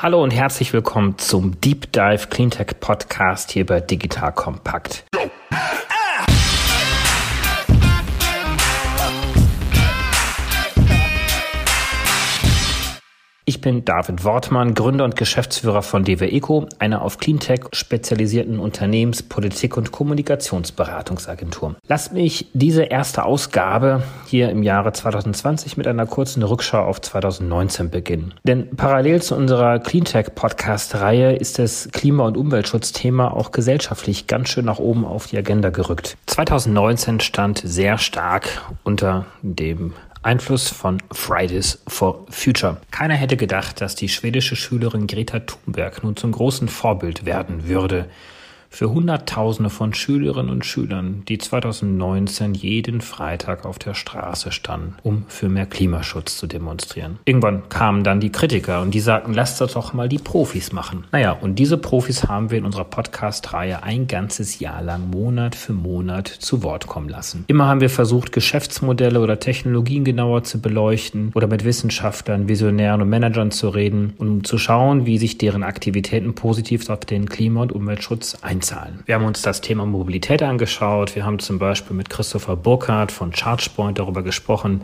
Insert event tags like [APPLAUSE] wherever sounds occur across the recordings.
Hallo und herzlich willkommen zum Deep Dive Cleantech Podcast hier bei Digital Kompakt. Ich bin David Wortmann, Gründer und Geschäftsführer von DWECO, einer auf Cleantech spezialisierten Unternehmens-, Politik- und Kommunikationsberatungsagentur. Lasst mich diese erste Ausgabe hier im Jahre 2020 mit einer kurzen Rückschau auf 2019 beginnen. Denn parallel zu unserer Cleantech-Podcast-Reihe ist das Klima- und Umweltschutzthema auch gesellschaftlich ganz schön nach oben auf die Agenda gerückt. 2019 stand sehr stark unter dem Einfluss von Fridays for Future. Keiner hätte gedacht, dass die schwedische Schülerin Greta Thunberg nun zum großen Vorbild werden würde für Hunderttausende von Schülerinnen und Schülern, die 2019 jeden Freitag auf der Straße standen, um für mehr Klimaschutz zu demonstrieren. Irgendwann kamen dann die Kritiker und die sagten, lasst das doch mal die Profis machen. Naja, und diese Profis haben wir in unserer Podcast-Reihe ein ganzes Jahr lang Monat für Monat zu Wort kommen lassen. Immer haben wir versucht, Geschäftsmodelle oder Technologien genauer zu beleuchten oder mit Wissenschaftlern, Visionären und Managern zu reden, um zu schauen, wie sich deren Aktivitäten positiv auf den Klima- und Umweltschutz einstellen einzahlen. Wir haben uns das Thema Mobilität angeschaut. Wir haben zum Beispiel mit Christopher Burkhardt von ChargePoint darüber gesprochen,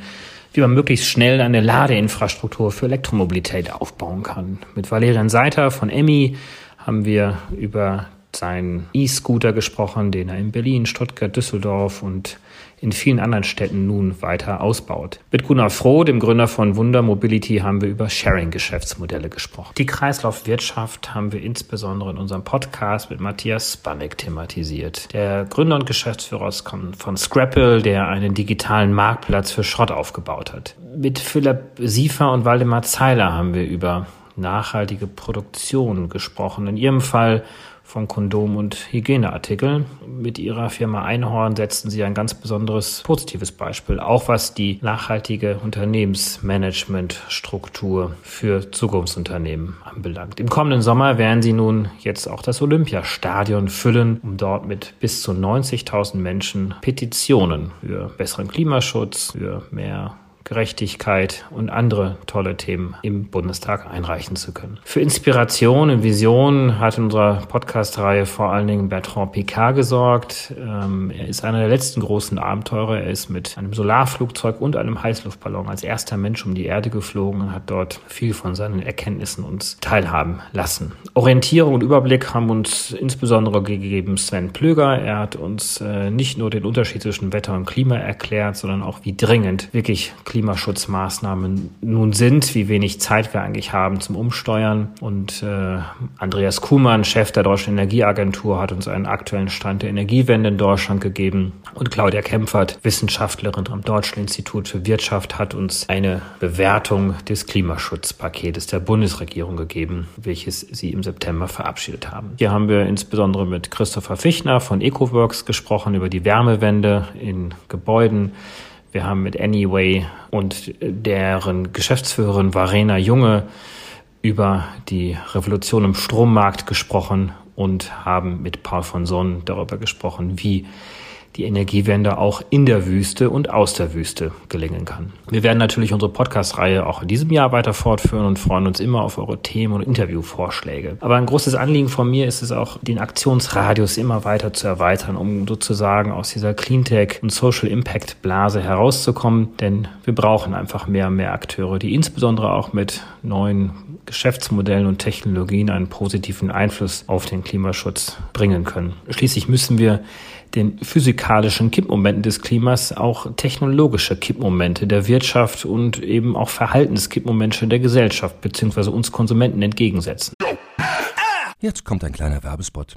wie man möglichst schnell eine Ladeinfrastruktur für Elektromobilität aufbauen kann. Mit Valerian Seiter von Emmy haben wir über seinen E-Scooter gesprochen, den er in Berlin, Stuttgart, Düsseldorf und in vielen anderen Städten nun weiter ausbaut. Mit Gunnar Froh, dem Gründer von Wunder Mobility, haben wir über Sharing-Geschäftsmodelle gesprochen. Die Kreislaufwirtschaft haben wir insbesondere in unserem Podcast mit Matthias Spanek thematisiert. Der Gründer und Geschäftsführer von Scrapple, der einen digitalen Marktplatz für Schrott aufgebaut hat. Mit Philipp Siefer und Waldemar Zeiler haben wir über nachhaltige Produktion gesprochen. In ihrem Fall von Kondom- und Hygieneartikeln. Mit ihrer Firma Einhorn setzen sie ein ganz besonderes positives Beispiel, auch was die nachhaltige Unternehmensmanagementstruktur für Zukunftsunternehmen anbelangt. Im kommenden Sommer werden sie nun jetzt auch das Olympiastadion füllen, um dort mit bis zu 90.000 Menschen Petitionen für besseren Klimaschutz, für mehr Gerechtigkeit und andere tolle Themen im Bundestag einreichen zu können. Für Inspiration und Vision hat in unserer Podcast-Reihe vor allen Dingen Bertrand Picard gesorgt. Ähm, er ist einer der letzten großen Abenteurer. Er ist mit einem Solarflugzeug und einem Heißluftballon als erster Mensch um die Erde geflogen und hat dort viel von seinen Erkenntnissen uns teilhaben lassen. Orientierung und Überblick haben uns insbesondere gegeben Sven Plöger. Er hat uns äh, nicht nur den Unterschied zwischen Wetter und Klima erklärt, sondern auch wie dringend wirklich Klimaschutzmaßnahmen nun sind, wie wenig Zeit wir eigentlich haben zum Umsteuern. Und äh, Andreas Kuhmann, Chef der Deutschen Energieagentur, hat uns einen aktuellen Stand der Energiewende in Deutschland gegeben. Und Claudia Kempfert, Wissenschaftlerin am Deutschen Institut für Wirtschaft, hat uns eine Bewertung des Klimaschutzpaketes der Bundesregierung gegeben, welches sie im September verabschiedet haben. Hier haben wir insbesondere mit Christopher Fichtner von EcoWorks gesprochen über die Wärmewende in Gebäuden. Wir haben mit Anyway und deren Geschäftsführerin Varena Junge über die Revolution im Strommarkt gesprochen und haben mit Paul von Sonn darüber gesprochen, wie die Energiewende auch in der Wüste und aus der Wüste gelingen kann. Wir werden natürlich unsere Podcast-Reihe auch in diesem Jahr weiter fortführen und freuen uns immer auf eure Themen und Interviewvorschläge. Aber ein großes Anliegen von mir ist es auch, den Aktionsradius immer weiter zu erweitern, um sozusagen aus dieser Cleantech und Social Impact Blase herauszukommen. Denn wir brauchen einfach mehr und mehr Akteure, die insbesondere auch mit neuen Geschäftsmodellen und Technologien einen positiven Einfluss auf den Klimaschutz bringen können. Schließlich müssen wir den physikalischen Kippmomenten des Klimas auch technologische Kippmomente der Wirtschaft und eben auch Verhaltenskippmomente der Gesellschaft bzw. uns Konsumenten entgegensetzen. Jetzt kommt ein kleiner Werbespot.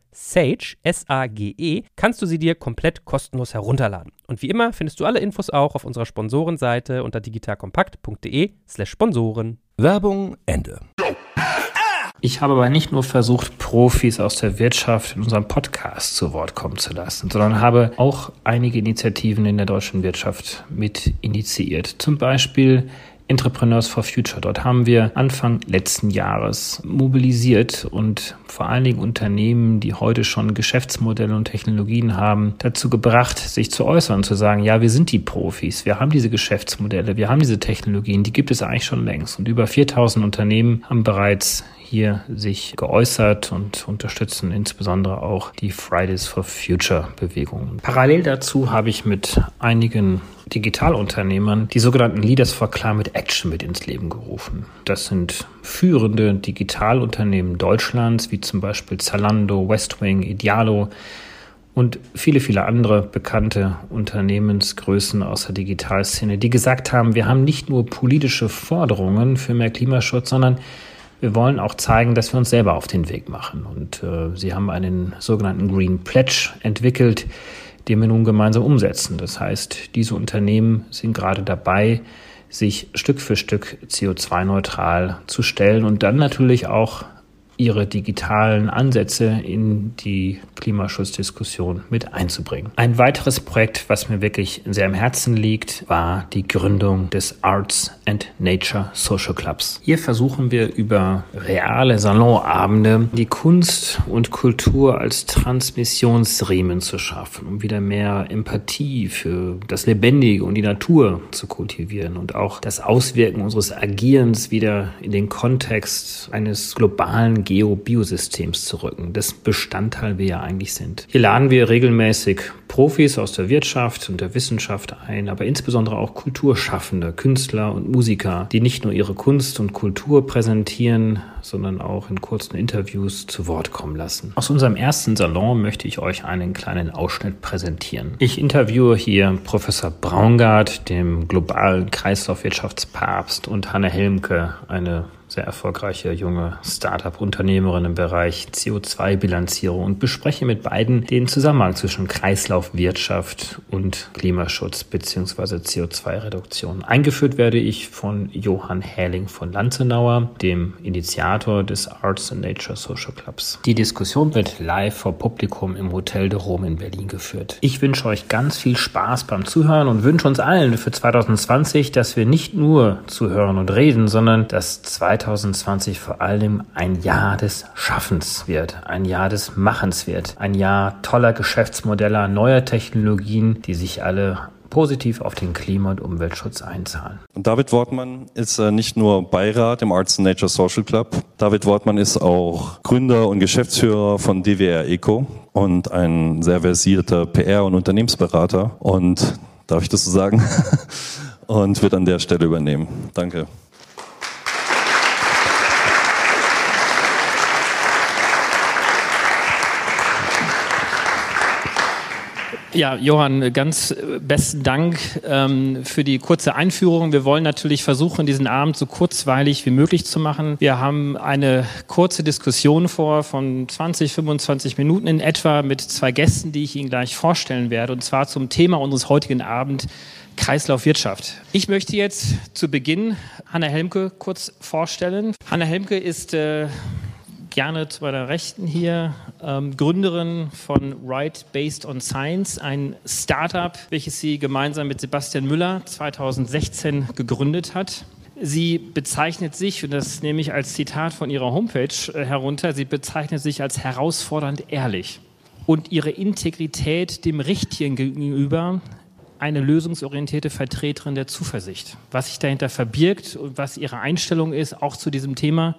Sage, S-A-G-E, kannst du sie dir komplett kostenlos herunterladen. Und wie immer findest du alle Infos auch auf unserer Sponsorenseite unter digitalkompakt.de slash Sponsoren. Werbung Ende. Ich habe aber nicht nur versucht, Profis aus der Wirtschaft in unserem Podcast zu Wort kommen zu lassen, sondern habe auch einige Initiativen in der deutschen Wirtschaft mit initiiert. Zum Beispiel Entrepreneurs for Future. Dort haben wir Anfang letzten Jahres mobilisiert und vor allen Dingen Unternehmen, die heute schon Geschäftsmodelle und Technologien haben, dazu gebracht, sich zu äußern, zu sagen, ja, wir sind die Profis, wir haben diese Geschäftsmodelle, wir haben diese Technologien, die gibt es eigentlich schon längst. Und über 4000 Unternehmen haben bereits hier sich geäußert und unterstützen insbesondere auch die Fridays for Future Bewegung. Parallel dazu habe ich mit einigen Digitalunternehmern die sogenannten Leaders for Climate Action mit ins Leben gerufen. Das sind führende Digitalunternehmen Deutschlands, wie zum Beispiel Zalando, Westwing, Idealo, und viele, viele andere bekannte Unternehmensgrößen aus der Digitalszene, die gesagt haben, wir haben nicht nur politische Forderungen für mehr Klimaschutz, sondern wir wollen auch zeigen, dass wir uns selber auf den Weg machen. Und äh, sie haben einen sogenannten Green Pledge entwickelt, den wir nun gemeinsam umsetzen. Das heißt, diese Unternehmen sind gerade dabei, sich Stück für Stück CO2-neutral zu stellen und dann natürlich auch ihre digitalen Ansätze in die Klimaschutzdiskussion mit einzubringen. Ein weiteres Projekt, was mir wirklich sehr am Herzen liegt, war die Gründung des Arts and Nature Social Clubs. Hier versuchen wir über reale Salonabende die Kunst und Kultur als Transmissionsriemen zu schaffen, um wieder mehr Empathie für das Lebendige und die Natur zu kultivieren und auch das Auswirken unseres Agierens wieder in den Kontext eines globalen Geo-Biosystems zu rücken, das Bestandteil wir ja eigentlich sind. Hier laden wir regelmäßig Profis aus der Wirtschaft und der Wissenschaft ein, aber insbesondere auch Kulturschaffende, Künstler und Musiker, die nicht nur ihre Kunst und Kultur präsentieren, sondern auch in kurzen Interviews zu Wort kommen lassen. Aus unserem ersten Salon möchte ich euch einen kleinen Ausschnitt präsentieren. Ich interviewe hier Professor Braungart, dem globalen Kreislaufwirtschaftspapst, und Hanne Helmke, eine sehr erfolgreiche junge Startup-Unternehmerin im Bereich CO2-Bilanzierung und bespreche mit beiden den Zusammenhang zwischen Kreislaufwirtschaft und Klimaschutz bzw. CO2-Reduktion. Eingeführt werde ich von Johann Häling von Lanzenauer, dem Initiator des Arts and Nature Social Clubs. Die Diskussion wird live vor Publikum im Hotel de Rome in Berlin geführt. Ich wünsche euch ganz viel Spaß beim Zuhören und wünsche uns allen für 2020, dass wir nicht nur zuhören und reden, sondern dass 2020 2020 vor allem ein Jahr des Schaffens wird, ein Jahr des Machens wird, ein Jahr toller Geschäftsmodelle, neuer Technologien, die sich alle positiv auf den Klima- und Umweltschutz einzahlen. David Wortmann ist äh, nicht nur Beirat im Arts Nature Social Club. David Wortmann ist auch Gründer und Geschäftsführer von DWR Eco und ein sehr versierter PR- und Unternehmensberater. Und darf ich das so sagen? [LAUGHS] und wird an der Stelle übernehmen. Danke. Ja, Johann, ganz besten Dank ähm, für die kurze Einführung. Wir wollen natürlich versuchen, diesen Abend so kurzweilig wie möglich zu machen. Wir haben eine kurze Diskussion vor von 20, 25 Minuten in etwa mit zwei Gästen, die ich Ihnen gleich vorstellen werde, und zwar zum Thema unseres heutigen Abend Kreislaufwirtschaft. Ich möchte jetzt zu Beginn Hanna Helmke kurz vorstellen. Hanna Helmke ist äh, gerne zu meiner Rechten hier, ähm, Gründerin von Right Based on Science, ein Startup, welches sie gemeinsam mit Sebastian Müller 2016 gegründet hat. Sie bezeichnet sich, und das nehme ich als Zitat von ihrer Homepage äh, herunter, sie bezeichnet sich als herausfordernd ehrlich und ihre Integrität dem Richtigen gegenüber eine lösungsorientierte Vertreterin der Zuversicht. Was sich dahinter verbirgt und was ihre Einstellung ist, auch zu diesem Thema,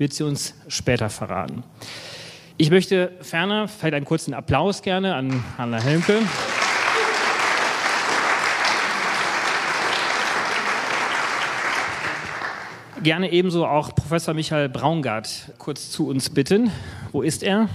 wird sie uns später verraten. Ich möchte ferner vielleicht einen kurzen Applaus gerne an Hanna Helmke. Gerne ebenso auch Professor Michael Braungart kurz zu uns bitten. Wo ist er?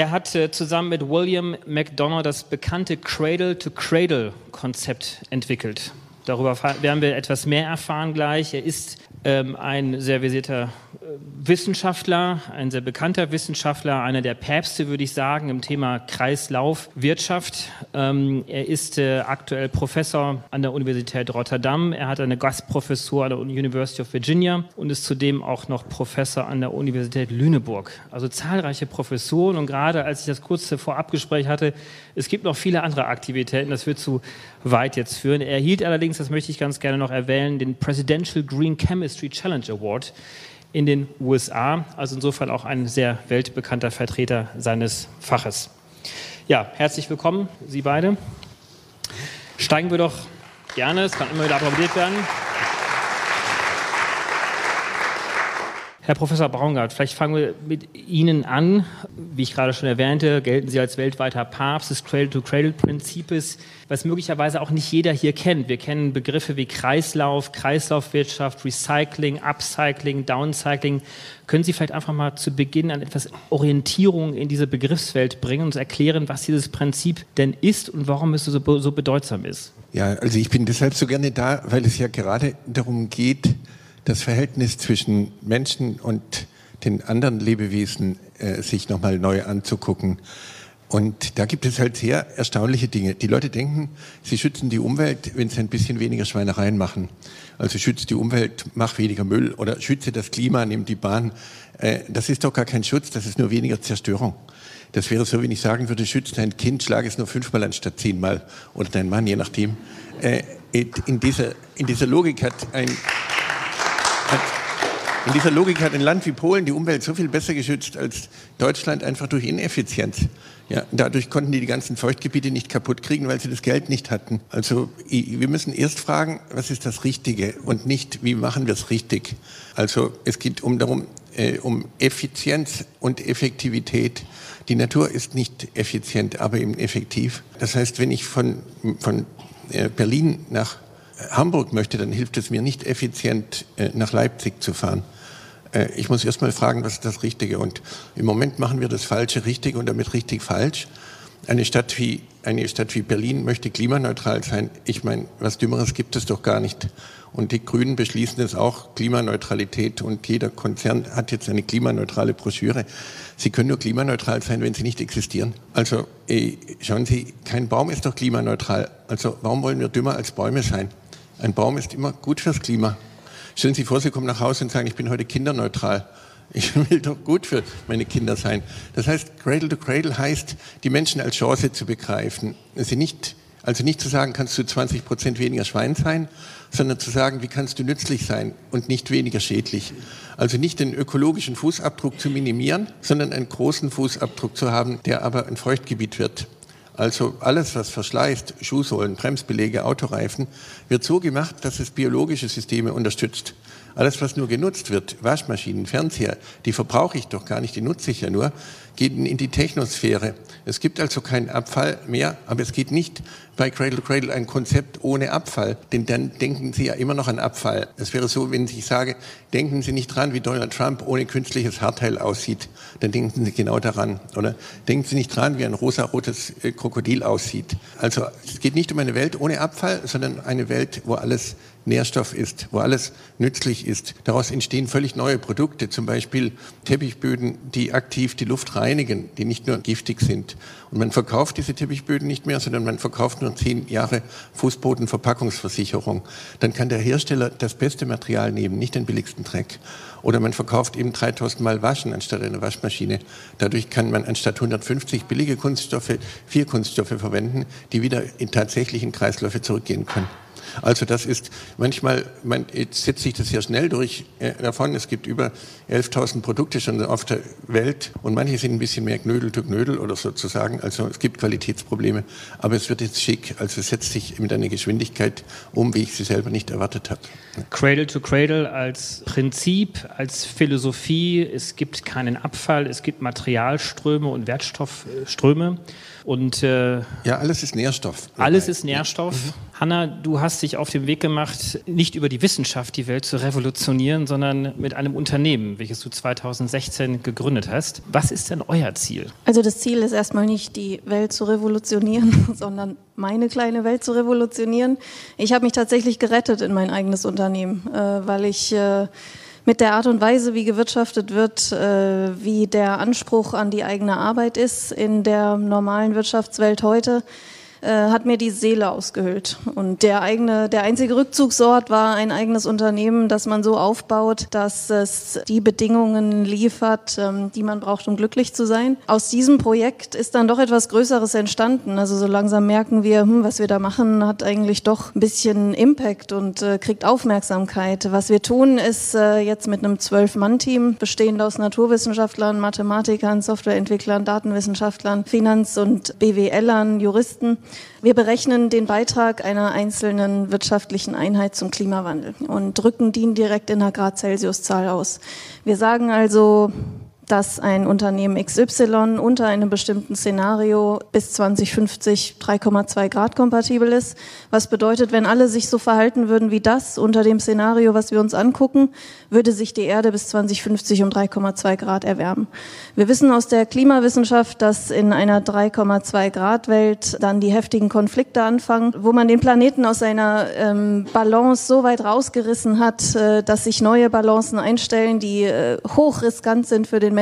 Er hat äh, zusammen mit William McDonough das bekannte Cradle-to-Cradle-Konzept entwickelt. Darüber werden wir etwas mehr erfahren gleich. Er ist ähm, ein sehr versierter äh, Wissenschaftler, ein sehr bekannter Wissenschaftler, einer der Päpste, würde ich sagen, im Thema Kreislaufwirtschaft. Ähm, er ist äh, aktuell Professor an der Universität Rotterdam. Er hat eine Gastprofessur an der University of Virginia und ist zudem auch noch Professor an der Universität Lüneburg. Also zahlreiche Professuren und gerade als ich das kurze Vorabgespräch hatte, es gibt noch viele andere Aktivitäten, das wird zu weit jetzt führen. Er erhielt allerdings, das möchte ich ganz gerne noch erwähnen, den Presidential Green Chemistry Challenge Award in den USA. Also insofern auch ein sehr weltbekannter Vertreter seines Faches. Ja, herzlich willkommen, Sie beide. Steigen wir doch gerne, es kann immer wieder applaudiert werden. Herr Professor Braungart, vielleicht fangen wir mit Ihnen an. Wie ich gerade schon erwähnte, gelten Sie als weltweiter Papst des Cradle-to-Cradle-Prinzips, was möglicherweise auch nicht jeder hier kennt. Wir kennen Begriffe wie Kreislauf, Kreislaufwirtschaft, Recycling, Upcycling, Downcycling. Können Sie vielleicht einfach mal zu Beginn an etwas Orientierung in diese Begriffswelt bringen und uns erklären, was dieses Prinzip denn ist und warum es so, so bedeutsam ist? Ja, also ich bin deshalb so gerne da, weil es ja gerade darum geht, das Verhältnis zwischen Menschen und den anderen Lebewesen äh, sich nochmal neu anzugucken. Und da gibt es halt sehr erstaunliche Dinge. Die Leute denken, sie schützen die Umwelt, wenn sie ein bisschen weniger Schweinereien machen. Also schütze die Umwelt, mach weniger Müll oder schütze das Klima, nimm die Bahn. Äh, das ist doch gar kein Schutz, das ist nur weniger Zerstörung. Das wäre so, wenn ich sagen würde, schütze dein Kind, schlage es nur fünfmal anstatt zehnmal oder dein Mann, je nachdem. Äh, in dieser, in dieser Logik hat ein in dieser Logik hat ein Land wie Polen die Umwelt so viel besser geschützt als Deutschland einfach durch Ineffizienz. Ja, dadurch konnten die die ganzen Feuchtgebiete nicht kaputt kriegen, weil sie das Geld nicht hatten. Also wir müssen erst fragen, was ist das Richtige und nicht, wie machen wir es richtig. Also es geht um darum, äh, um Effizienz und Effektivität. Die Natur ist nicht effizient, aber eben effektiv. Das heißt, wenn ich von, von äh, Berlin nach Hamburg möchte, dann hilft es mir nicht effizient, äh, nach Leipzig zu fahren. Äh, ich muss erst mal fragen, was ist das Richtige? Und im Moment machen wir das Falsche richtig und damit richtig falsch. Eine Stadt wie, eine Stadt wie Berlin möchte klimaneutral sein. Ich meine, was Dümmeres gibt es doch gar nicht. Und die Grünen beschließen es auch, Klimaneutralität. Und jeder Konzern hat jetzt eine klimaneutrale Broschüre. Sie können nur klimaneutral sein, wenn sie nicht existieren. Also äh, schauen Sie, kein Baum ist doch klimaneutral. Also warum wollen wir dümmer als Bäume sein? Ein Baum ist immer gut fürs Klima. Stellen Sie vor, Sie kommen nach Hause und sagen, ich bin heute kinderneutral. Ich [LAUGHS] will doch gut für meine Kinder sein. Das heißt, Cradle to Cradle heißt, die Menschen als Chance zu begreifen. Sie nicht, also nicht zu sagen, kannst du 20 Prozent weniger Schwein sein, sondern zu sagen, wie kannst du nützlich sein und nicht weniger schädlich. Also nicht den ökologischen Fußabdruck zu minimieren, sondern einen großen Fußabdruck zu haben, der aber ein Feuchtgebiet wird. Also alles, was verschleißt, Schuhsohlen, Bremsbelege, Autoreifen, wird so gemacht, dass es biologische Systeme unterstützt. Alles, was nur genutzt wird, Waschmaschinen, Fernseher, die verbrauche ich doch gar nicht, die nutze ich ja nur, geht in die Technosphäre. Es gibt also keinen Abfall mehr, aber es geht nicht bei Cradle Cradle ein Konzept ohne Abfall, denn dann denken Sie ja immer noch an Abfall. Es wäre so, wenn ich sage, denken Sie nicht dran, wie Donald Trump ohne künstliches Haarteil aussieht, dann denken Sie genau daran. Oder denken Sie nicht dran, wie ein rosarotes äh, Krokodil aussieht. Also es geht nicht um eine Welt ohne Abfall, sondern eine Welt, wo alles Nährstoff ist, wo alles nützlich ist. Daraus entstehen völlig neue Produkte, zum Beispiel Teppichböden, die aktiv die Luft reinigen, die nicht nur giftig sind. Und man verkauft diese Teppichböden nicht mehr, sondern man verkauft nur zehn Jahre Fußbodenverpackungsversicherung. Dann kann der Hersteller das beste Material nehmen, nicht den billigsten Dreck. Oder man verkauft eben 3000 Mal Waschen anstatt einer Waschmaschine. Dadurch kann man anstatt 150 billige Kunststoffe vier Kunststoffe verwenden, die wieder in tatsächlichen Kreisläufe zurückgehen können. Also das ist manchmal, man jetzt setzt sich das sehr schnell durch äh, davon. Es gibt über 11.000 Produkte schon auf der Welt und manche sind ein bisschen mehr Knödel zu Knödel oder sozusagen. Also es gibt Qualitätsprobleme, aber es wird jetzt schick. Also es setzt sich mit einer Geschwindigkeit um, wie ich sie selber nicht erwartet habe. Cradle to Cradle als Prinzip, als Philosophie. Es gibt keinen Abfall, es gibt Materialströme und Wertstoffströme. Und äh, ja, alles ist Nährstoff. Alles ist Nährstoff. Mhm. Hanna, du hast dich auf den Weg gemacht, nicht über die Wissenschaft die Welt zu revolutionieren, sondern mit einem Unternehmen, welches du 2016 gegründet hast. Was ist denn euer Ziel? Also das Ziel ist erstmal nicht die Welt zu revolutionieren, [LAUGHS] sondern meine kleine Welt zu revolutionieren. Ich habe mich tatsächlich gerettet in mein eigenes Unternehmen, äh, weil ich äh, mit der Art und Weise, wie gewirtschaftet wird, äh, wie der Anspruch an die eigene Arbeit ist in der normalen Wirtschaftswelt heute, hat mir die Seele ausgehöhlt. Und der eigene, der einzige Rückzugsort war ein eigenes Unternehmen, das man so aufbaut, dass es die Bedingungen liefert, ähm, die man braucht, um glücklich zu sein. Aus diesem Projekt ist dann doch etwas Größeres entstanden. Also so langsam merken wir, hm, was wir da machen, hat eigentlich doch ein bisschen Impact und äh, kriegt Aufmerksamkeit. Was wir tun, ist äh, jetzt mit einem Zwölf-Mann-Team, bestehend aus Naturwissenschaftlern, Mathematikern, Softwareentwicklern, Datenwissenschaftlern, Finanz- und BWLern, Juristen, wir berechnen den Beitrag einer einzelnen wirtschaftlichen Einheit zum Klimawandel und drücken den direkt in einer Grad-Celsius-Zahl aus. Wir sagen also, dass ein Unternehmen XY unter einem bestimmten Szenario bis 2050 3,2 Grad kompatibel ist. Was bedeutet, wenn alle sich so verhalten würden wie das unter dem Szenario, was wir uns angucken, würde sich die Erde bis 2050 um 3,2 Grad erwärmen. Wir wissen aus der Klimawissenschaft, dass in einer 3,2 Grad Welt dann die heftigen Konflikte anfangen, wo man den Planeten aus seiner ähm, Balance so weit rausgerissen hat, äh, dass sich neue Balancen einstellen, die äh, hochriskant sind für den Menschen,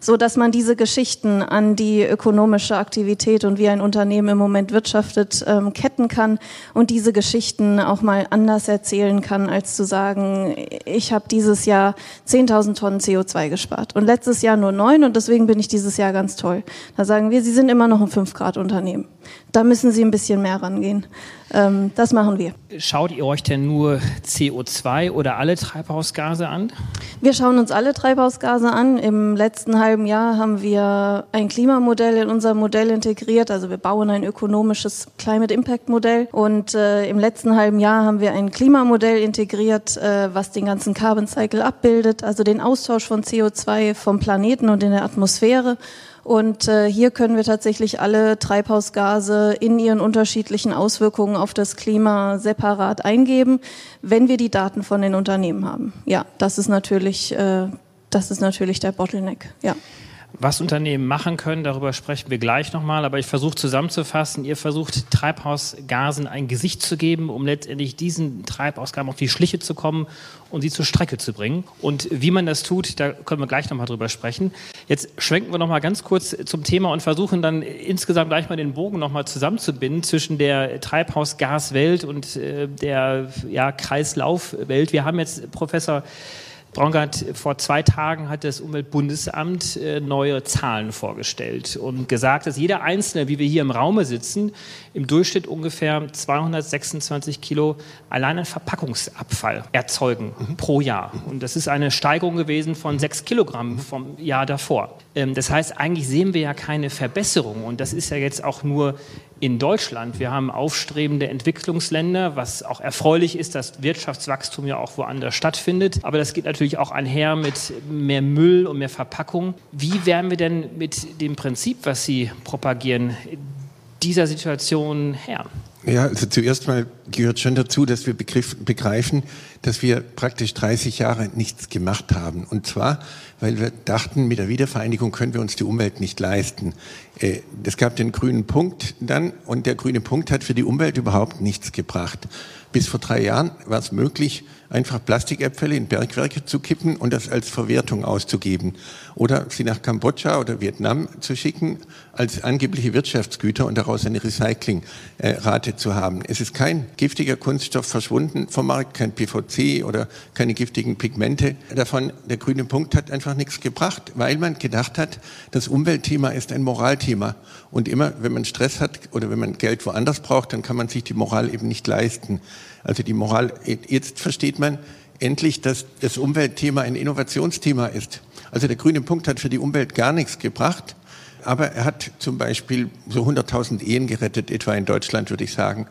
so dass man diese Geschichten an die ökonomische Aktivität und wie ein Unternehmen im Moment wirtschaftet ähm, ketten kann und diese Geschichten auch mal anders erzählen kann, als zu sagen, ich habe dieses Jahr 10.000 Tonnen CO2 gespart und letztes Jahr nur neun und deswegen bin ich dieses Jahr ganz toll. Da sagen wir, Sie sind immer noch ein 5 Grad Unternehmen. Da müssen Sie ein bisschen mehr rangehen. Ähm, das machen wir. Schaut ihr euch denn nur CO2 oder alle Treibhausgase an? Wir schauen uns alle Treibhausgase an. Im letzten halben Jahr haben wir ein Klimamodell in unser Modell integriert. Also wir bauen ein ökonomisches Climate Impact Modell. Und äh, im letzten halben Jahr haben wir ein Klimamodell integriert, äh, was den ganzen Carbon Cycle abbildet, also den Austausch von CO2 vom Planeten und in der Atmosphäre und äh, hier können wir tatsächlich alle Treibhausgase in ihren unterschiedlichen Auswirkungen auf das Klima separat eingeben, wenn wir die Daten von den Unternehmen haben. Ja, das ist natürlich, äh, das ist natürlich der Bottleneck. Ja. Was Unternehmen machen können, darüber sprechen wir gleich nochmal, aber ich versuche zusammenzufassen, ihr versucht Treibhausgasen ein Gesicht zu geben, um letztendlich diesen Treibhausgasen auf die Schliche zu kommen und sie zur Strecke zu bringen. Und wie man das tut, da können wir gleich nochmal drüber sprechen. Jetzt schwenken wir nochmal ganz kurz zum Thema und versuchen dann insgesamt gleich mal den Bogen nochmal zusammenzubinden zwischen der Treibhausgaswelt und äh, der ja, Kreislaufwelt. Wir haben jetzt Professor Braungart, vor zwei Tagen hat das Umweltbundesamt äh, neue Zahlen vorgestellt und gesagt, dass jeder Einzelne, wie wir hier im Raume sitzen, im Durchschnitt ungefähr 226 Kilo allein an Verpackungsabfall erzeugen mhm. pro Jahr. Und das ist eine Steigerung gewesen von sechs Kilogramm vom Jahr davor. Ähm, das heißt, eigentlich sehen wir ja keine Verbesserung. Und das ist ja jetzt auch nur in Deutschland. Wir haben aufstrebende Entwicklungsländer, was auch erfreulich ist, dass Wirtschaftswachstum ja auch woanders stattfindet. Aber das geht natürlich auch einher mit mehr Müll und mehr Verpackung. Wie werden wir denn mit dem Prinzip, was Sie propagieren, dieser Situation Herr? Ja, also zuerst mal gehört schon dazu, dass wir begriff, begreifen, dass wir praktisch 30 Jahre nichts gemacht haben. Und zwar, weil wir dachten, mit der Wiedervereinigung können wir uns die Umwelt nicht leisten. Äh, es gab den grünen Punkt dann und der grüne Punkt hat für die Umwelt überhaupt nichts gebracht. Bis vor drei Jahren war es möglich, einfach Plastikäpfel in Bergwerke zu kippen und das als Verwertung auszugeben. Oder sie nach Kambodscha oder Vietnam zu schicken als angebliche Wirtschaftsgüter und daraus eine Recyclingrate zu haben. Es ist kein giftiger Kunststoff verschwunden vom Markt, kein PVC oder keine giftigen Pigmente davon. Der grüne Punkt hat einfach nichts gebracht, weil man gedacht hat, das Umweltthema ist ein Moralthema. Und immer, wenn man Stress hat oder wenn man Geld woanders braucht, dann kann man sich die Moral eben nicht leisten. Also die Moral, jetzt versteht man endlich, dass das Umweltthema ein Innovationsthema ist. Also der grüne Punkt hat für die Umwelt gar nichts gebracht aber er hat zum Beispiel so 100.000 Ehen gerettet, etwa in Deutschland, würde ich sagen.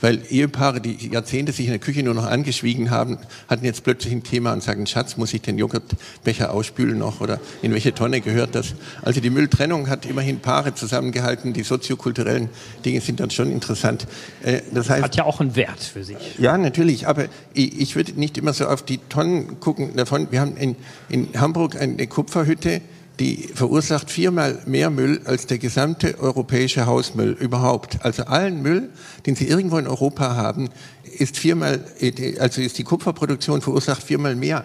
Weil Ehepaare, die Jahrzehnte sich in der Küche nur noch angeschwiegen haben, hatten jetzt plötzlich ein Thema und sagen, Schatz, muss ich den Joghurtbecher ausspülen noch oder in welche Tonne gehört das? Also die Mülltrennung hat immerhin Paare zusammengehalten. Die soziokulturellen Dinge sind dann schon interessant. Äh, das heißt, hat ja auch einen Wert für sich. Ja, natürlich. Aber ich, ich würde nicht immer so auf die Tonnen gucken davon. Wir haben in, in Hamburg eine Kupferhütte, die verursacht viermal mehr Müll als der gesamte europäische Hausmüll überhaupt. Also allen Müll, den Sie irgendwo in Europa haben, ist viermal, also ist die Kupferproduktion verursacht viermal mehr.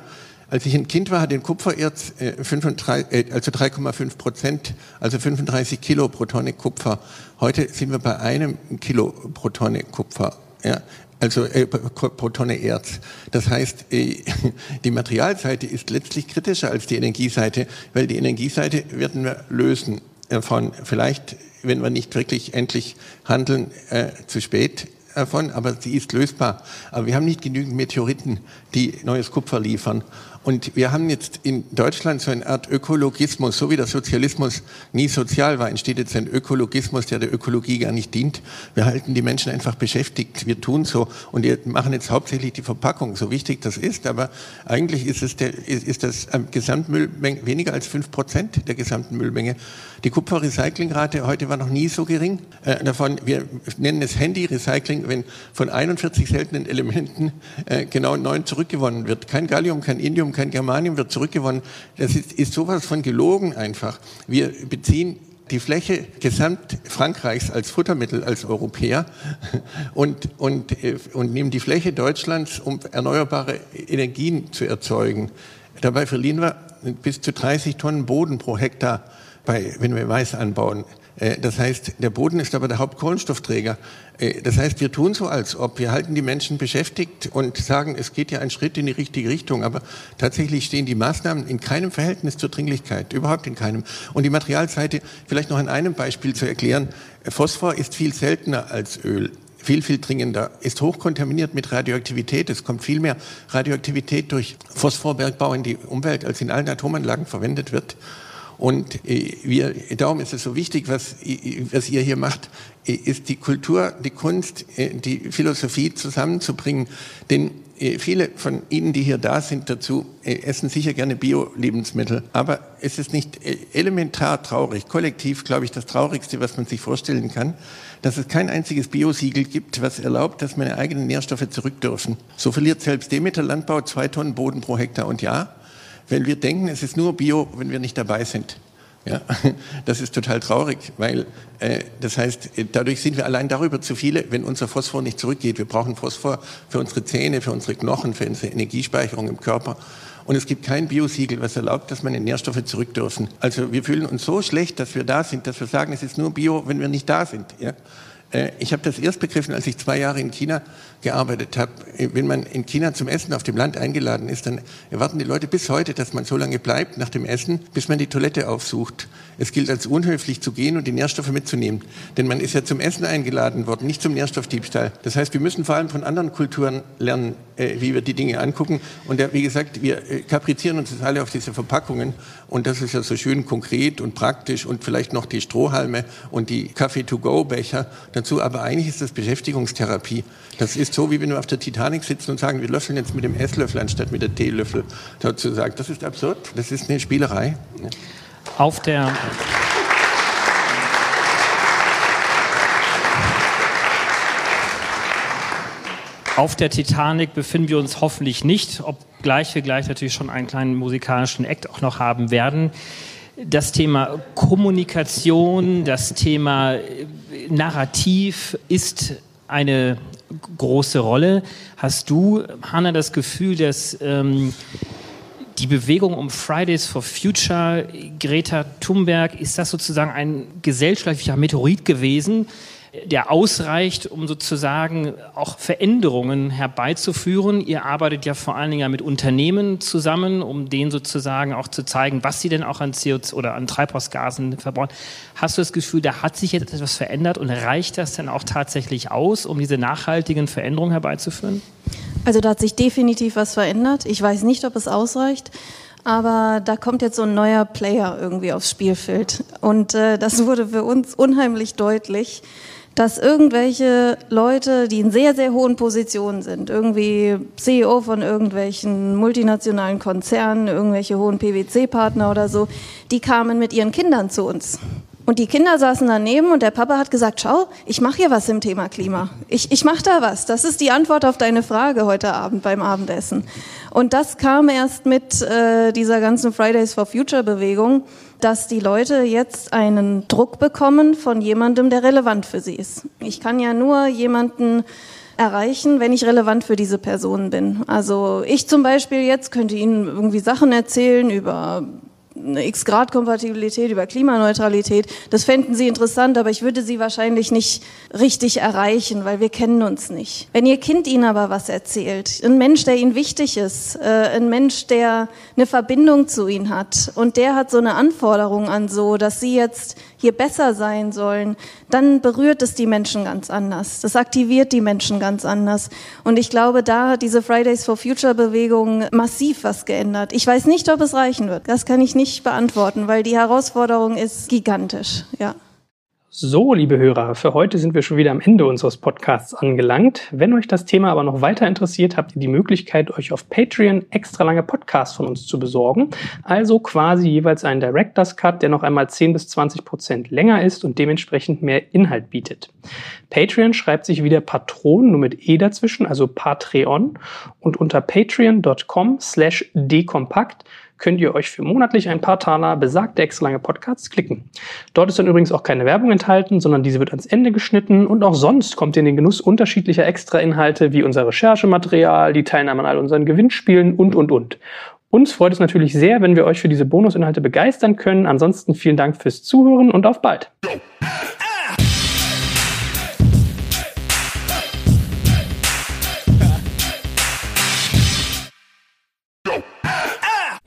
Als ich ein Kind war, hat den Kupfererz äh, 35, äh, also 3,5 Prozent, also 35 Kilo pro Tonne Kupfer. Heute sind wir bei einem Kilo pro Tonne Kupfer. Ja, also äh, pro Tonne Erz. Das heißt, äh, [LAUGHS] die Materialseite ist letztlich kritischer als die Energieseite, weil die Energieseite werden wir lösen von vielleicht, wenn wir nicht wirklich endlich handeln, äh, zu spät davon, aber sie ist lösbar. Aber wir haben nicht genügend Meteoriten, die neues Kupfer liefern. Und wir haben jetzt in Deutschland so eine Art Ökologismus, so wie der Sozialismus nie sozial war, entsteht jetzt ein Ökologismus, der der Ökologie gar nicht dient. Wir halten die Menschen einfach beschäftigt, wir tun so und wir machen jetzt hauptsächlich die Verpackung, so wichtig das ist, aber eigentlich ist, es der, ist das Gesamtmüllmenge weniger als fünf Prozent der gesamten Müllmenge. Die Kupferrecyclingrate heute war noch nie so gering. Äh, davon, wir nennen es Handy-Recycling, wenn von 41 seltenen Elementen äh, genau neun zurückgewonnen wird. Kein Gallium, kein Indium, kein Germanium wird zurückgewonnen. Das ist, ist sowas von gelogen einfach. Wir beziehen die Fläche gesamt Frankreichs als Futtermittel als Europäer [LAUGHS] und, und, äh, und nehmen die Fläche Deutschlands, um erneuerbare Energien zu erzeugen. Dabei verlieren wir bis zu 30 Tonnen Boden pro Hektar bei, wenn wir Mais anbauen. Äh, das heißt, der Boden ist aber der Hauptkohlenstoffträger. Äh, das heißt, wir tun so, als ob wir halten die Menschen beschäftigt und sagen, es geht ja ein Schritt in die richtige Richtung. Aber tatsächlich stehen die Maßnahmen in keinem Verhältnis zur Dringlichkeit, überhaupt in keinem. Und die Materialseite, vielleicht noch an einem Beispiel zu erklären. Phosphor ist viel seltener als Öl viel, viel dringender, ist hochkontaminiert mit Radioaktivität. Es kommt viel mehr Radioaktivität durch Phosphorbergbau in die Umwelt, als in allen Atomanlagen verwendet wird. Und äh, wir, darum ist es so wichtig, was, was ihr hier macht, äh, ist die Kultur, die Kunst, äh, die Philosophie zusammenzubringen. Denn viele von Ihnen, die hier da sind, dazu essen sicher gerne Bio-Lebensmittel. Aber es ist nicht elementar traurig, kollektiv, glaube ich, das Traurigste, was man sich vorstellen kann, dass es kein einziges Biosiegel gibt, was erlaubt, dass meine eigenen Nährstoffe zurück dürfen. So verliert selbst Demeter Landbau zwei Tonnen Boden pro Hektar und Jahr wenn wir denken, es ist nur Bio, wenn wir nicht dabei sind. Ja, [LAUGHS] das ist total traurig, weil äh, das heißt, dadurch sind wir allein darüber zu viele, wenn unser Phosphor nicht zurückgeht. Wir brauchen Phosphor für unsere Zähne, für unsere Knochen, für unsere Energiespeicherung im Körper. Und es gibt kein Biosiegel, was erlaubt, dass meine Nährstoffe zurück dürfen. Also wir fühlen uns so schlecht, dass wir da sind, dass wir sagen, es ist nur Bio, wenn wir nicht da sind. Ja? Äh, ich habe das erst begriffen, als ich zwei Jahre in China gearbeitet habe. Wenn man in China zum Essen auf dem Land eingeladen ist, dann erwarten die Leute bis heute, dass man so lange bleibt nach dem Essen, bis man die Toilette aufsucht. Es gilt als unhöflich zu gehen und die Nährstoffe mitzunehmen. Denn man ist ja zum Essen eingeladen worden, nicht zum Nährstoffdiebstahl. Das heißt, wir müssen vor allem von anderen Kulturen lernen, äh, wie wir die Dinge angucken. Und wie gesagt, wir äh, kaprizieren uns das alle auf diese Verpackungen. Und das ist ja so schön konkret und praktisch und vielleicht noch die Strohhalme und die Kaffee-to-go-Becher dazu. Aber eigentlich ist das Beschäftigungstherapie. Das ist so, wie wenn wir auf der Titanic sitzen und sagen, wir löffeln jetzt mit dem Esslöffel anstatt mit der Teelöffel sozusagen. Das ist absurd. Das ist eine Spielerei. Auf der Auf der Titanic befinden wir uns hoffentlich nicht, obgleich wir gleich natürlich schon einen kleinen musikalischen Act auch noch haben werden. Das Thema Kommunikation, das Thema Narrativ ist eine große Rolle. Hast du, Hanna, das Gefühl, dass ähm, die Bewegung um Fridays for Future, Greta Thunberg, ist das sozusagen ein gesellschaftlicher Meteorit gewesen, der ausreicht, um sozusagen auch Veränderungen herbeizuführen. Ihr arbeitet ja vor allen Dingen mit Unternehmen zusammen, um denen sozusagen auch zu zeigen, was sie denn auch an CO2 oder an Treibhausgasen verbrauchen. Hast du das Gefühl, da hat sich jetzt etwas verändert und reicht das denn auch tatsächlich aus, um diese nachhaltigen Veränderungen herbeizuführen? Also da hat sich definitiv was verändert. Ich weiß nicht, ob es ausreicht. Aber da kommt jetzt so ein neuer Player irgendwie aufs Spielfeld. Und äh, das wurde für uns unheimlich deutlich, dass irgendwelche Leute, die in sehr, sehr hohen Positionen sind, irgendwie CEO von irgendwelchen multinationalen Konzernen, irgendwelche hohen PwC-Partner oder so, die kamen mit ihren Kindern zu uns. Und die Kinder saßen daneben und der Papa hat gesagt, schau, ich mache hier was im Thema Klima. Ich, ich mache da was. Das ist die Antwort auf deine Frage heute Abend beim Abendessen. Und das kam erst mit äh, dieser ganzen Fridays for Future Bewegung, dass die Leute jetzt einen Druck bekommen von jemandem, der relevant für sie ist. Ich kann ja nur jemanden erreichen, wenn ich relevant für diese Person bin. Also ich zum Beispiel jetzt könnte Ihnen irgendwie Sachen erzählen über eine X-Grad-Kompatibilität, über Klimaneutralität. Das fänden Sie interessant, aber ich würde Sie wahrscheinlich nicht richtig erreichen, weil wir kennen uns nicht. Wenn Ihr Kind Ihnen aber was erzählt, ein Mensch, der Ihnen wichtig ist, äh, ein Mensch, der eine Verbindung zu Ihnen hat und der hat so eine Anforderung an so, dass Sie jetzt hier besser sein sollen, dann berührt es die Menschen ganz anders. Das aktiviert die Menschen ganz anders. Und ich glaube, da hat diese Fridays for Future Bewegung massiv was geändert. Ich weiß nicht, ob es reichen wird. Das kann ich nicht beantworten, weil die Herausforderung ist gigantisch. Ja. So, liebe Hörer, für heute sind wir schon wieder am Ende unseres Podcasts angelangt. Wenn euch das Thema aber noch weiter interessiert, habt ihr die Möglichkeit, euch auf Patreon extra lange Podcasts von uns zu besorgen. Also quasi jeweils einen Director's Cut, der noch einmal 10 bis 20 Prozent länger ist und dementsprechend mehr Inhalt bietet. Patreon schreibt sich wieder Patron, nur mit E dazwischen, also Patreon. Und unter patreon.com slash dekompakt könnt ihr euch für monatlich ein paar Taler besagte extra lange Podcasts klicken. Dort ist dann übrigens auch keine Werbung enthalten, sondern diese wird ans Ende geschnitten und auch sonst kommt ihr in den Genuss unterschiedlicher Extra-Inhalte wie unser Recherchematerial, die Teilnahme an all unseren Gewinnspielen und, und, und. Uns freut es natürlich sehr, wenn wir euch für diese Bonusinhalte begeistern können. Ansonsten vielen Dank fürs Zuhören und auf bald.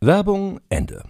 Werbung Ende.